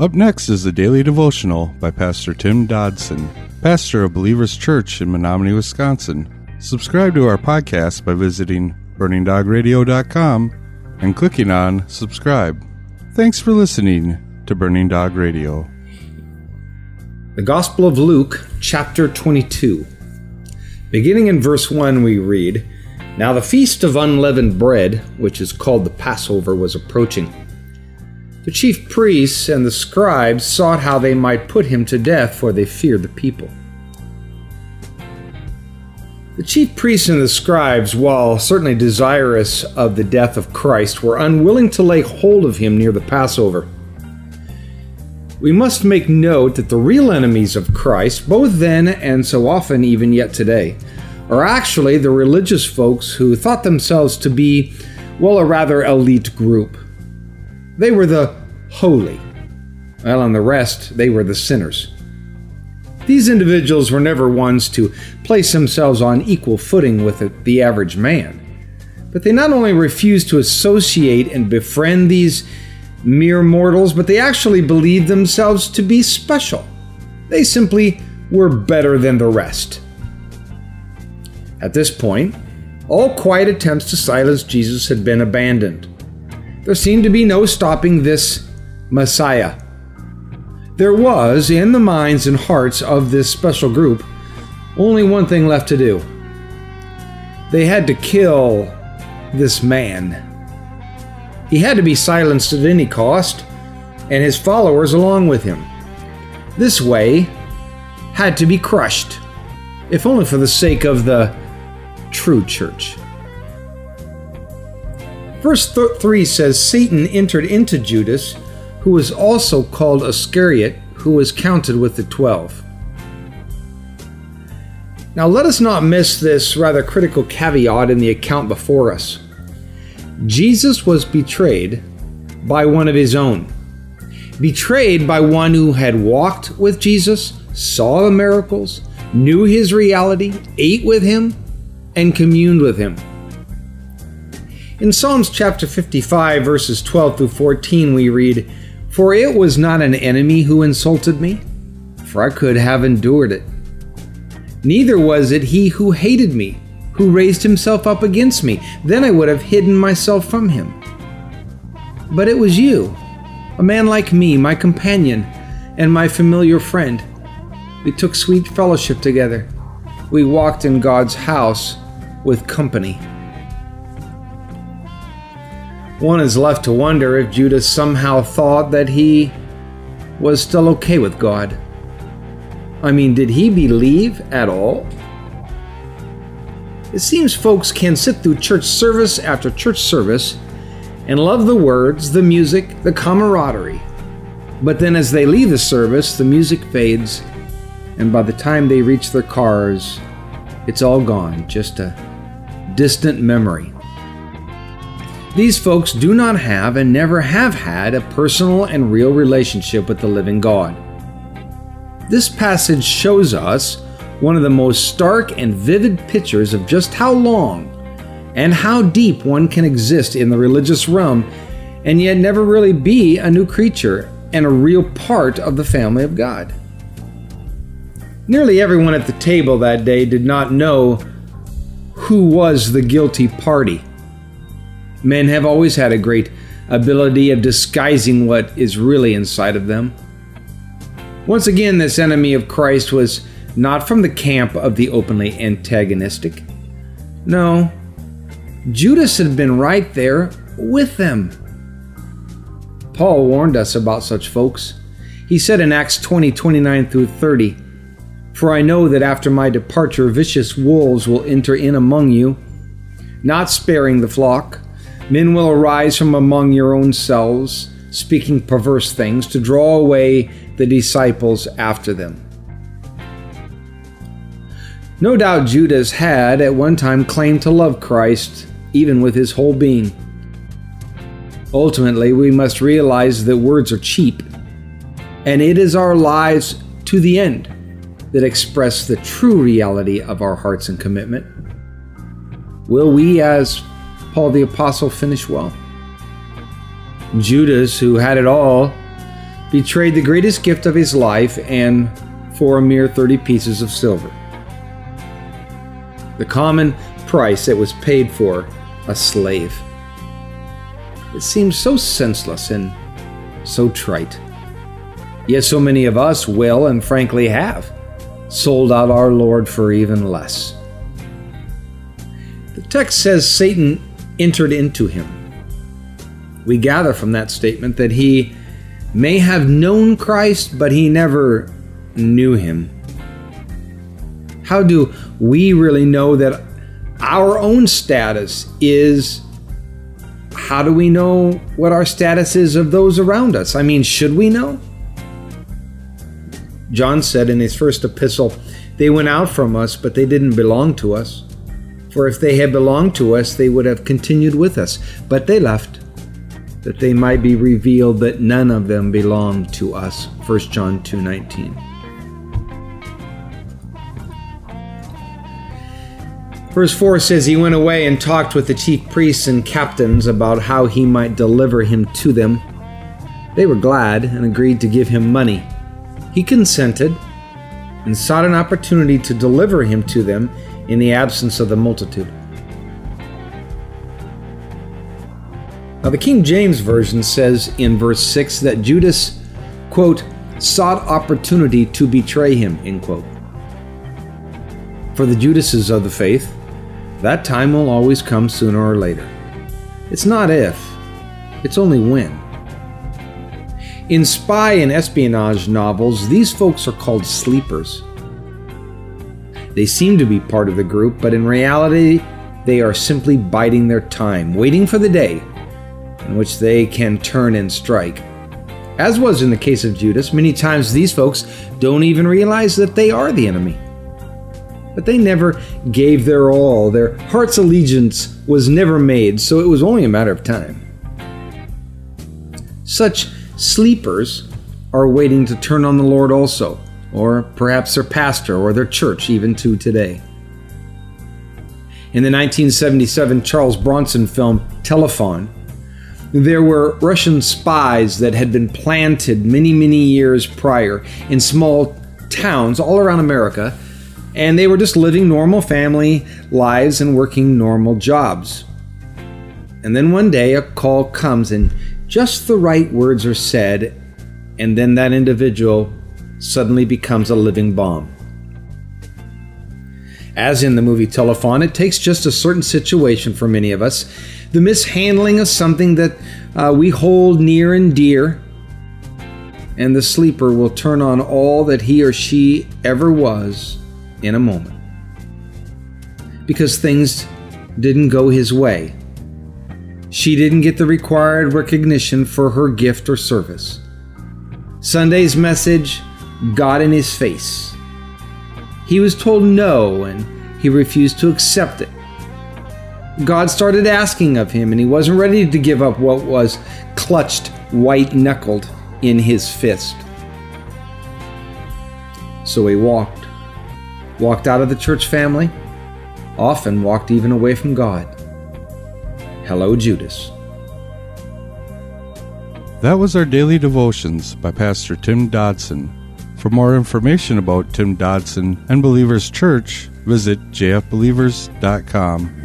Up next is the daily devotional by Pastor Tim Dodson, pastor of Believers Church in Menominee, Wisconsin. Subscribe to our podcast by visiting burningdogradio.com and clicking on subscribe. Thanks for listening to Burning Dog Radio. The Gospel of Luke, chapter 22. Beginning in verse 1, we read Now the feast of unleavened bread, which is called the Passover, was approaching. The chief priests and the scribes sought how they might put him to death, for they feared the people. The chief priests and the scribes, while certainly desirous of the death of Christ, were unwilling to lay hold of him near the Passover. We must make note that the real enemies of Christ, both then and so often even yet today, are actually the religious folks who thought themselves to be, well, a rather elite group. They were the holy, while on the rest, they were the sinners. These individuals were never ones to place themselves on equal footing with the average man, but they not only refused to associate and befriend these mere mortals, but they actually believed themselves to be special. They simply were better than the rest. At this point, all quiet attempts to silence Jesus had been abandoned. There seemed to be no stopping this Messiah. There was, in the minds and hearts of this special group, only one thing left to do. They had to kill this man. He had to be silenced at any cost, and his followers along with him. This way had to be crushed, if only for the sake of the true church. Verse th- 3 says Satan entered into Judas, who was also called Iscariot, who was counted with the twelve. Now, let us not miss this rather critical caveat in the account before us. Jesus was betrayed by one of his own, betrayed by one who had walked with Jesus, saw the miracles, knew his reality, ate with him, and communed with him. In Psalms chapter 55, verses 12 through 14, we read, For it was not an enemy who insulted me, for I could have endured it. Neither was it he who hated me, who raised himself up against me. Then I would have hidden myself from him. But it was you, a man like me, my companion, and my familiar friend. We took sweet fellowship together. We walked in God's house with company. One is left to wonder if Judas somehow thought that he was still okay with God. I mean, did he believe at all? It seems folks can sit through church service after church service and love the words, the music, the camaraderie. But then as they leave the service, the music fades, and by the time they reach their cars, it's all gone, just a distant memory. These folks do not have and never have had a personal and real relationship with the living God. This passage shows us one of the most stark and vivid pictures of just how long and how deep one can exist in the religious realm and yet never really be a new creature and a real part of the family of God. Nearly everyone at the table that day did not know who was the guilty party. Men have always had a great ability of disguising what is really inside of them. Once again, this enemy of Christ was not from the camp of the openly antagonistic. No, Judas had been right there with them. Paul warned us about such folks. He said in Acts 20 29 through 30, For I know that after my departure, vicious wolves will enter in among you, not sparing the flock. Men will arise from among your own selves, speaking perverse things, to draw away the disciples after them. No doubt Judas had at one time claimed to love Christ, even with his whole being. Ultimately, we must realize that words are cheap, and it is our lives to the end that express the true reality of our hearts and commitment. Will we, as Paul the Apostle, finish well? Judas, who had it all, betrayed the greatest gift of his life and for a mere 30 pieces of silver. The common price that was paid for a slave. It seems so senseless and so trite. Yet so many of us will and frankly have sold out our Lord for even less. The text says Satan entered into him. We gather from that statement that he may have known Christ, but he never knew him. How do we really know that our own status is? How do we know what our status is of those around us? I mean, should we know? John said in his first epistle, They went out from us, but they didn't belong to us. For if they had belonged to us, they would have continued with us. But they left, that they might be revealed that none of them belonged to us. 1 John 2:19. Verse 4 says, He went away and talked with the chief priests and captains about how he might deliver him to them. They were glad and agreed to give him money. He consented and sought an opportunity to deliver him to them in the absence of the multitude. Now, the King James Version says in verse 6 that Judas, quote, sought opportunity to betray him, end quote. For the Judases of the faith, that time will always come sooner or later. It's not if, it's only when. In spy and espionage novels, these folks are called sleepers. They seem to be part of the group, but in reality, they are simply biding their time, waiting for the day in which they can turn and strike. As was in the case of Judas, many times these folks don't even realize that they are the enemy. But they never gave their all, their heart's allegiance was never made, so it was only a matter of time. Such Sleepers are waiting to turn on the Lord also, or perhaps their pastor or their church, even to today. In the 1977 Charles Bronson film Telefon, there were Russian spies that had been planted many, many years prior in small towns all around America, and they were just living normal family lives and working normal jobs. And then one day a call comes and just the right words are said, and then that individual suddenly becomes a living bomb. As in the movie Telefon, it takes just a certain situation for many of us, the mishandling of something that uh, we hold near and dear, and the sleeper will turn on all that he or she ever was in a moment. Because things didn't go his way she didn't get the required recognition for her gift or service. Sunday's message got in his face. He was told no and he refused to accept it. God started asking of him, and he wasn't ready to give up what was clutched white knuckled in his fist. So he walked. Walked out of the church family, often walked even away from God. Hello, Judas. That was our daily devotions by Pastor Tim Dodson. For more information about Tim Dodson and Believers Church, visit jfbelievers.com.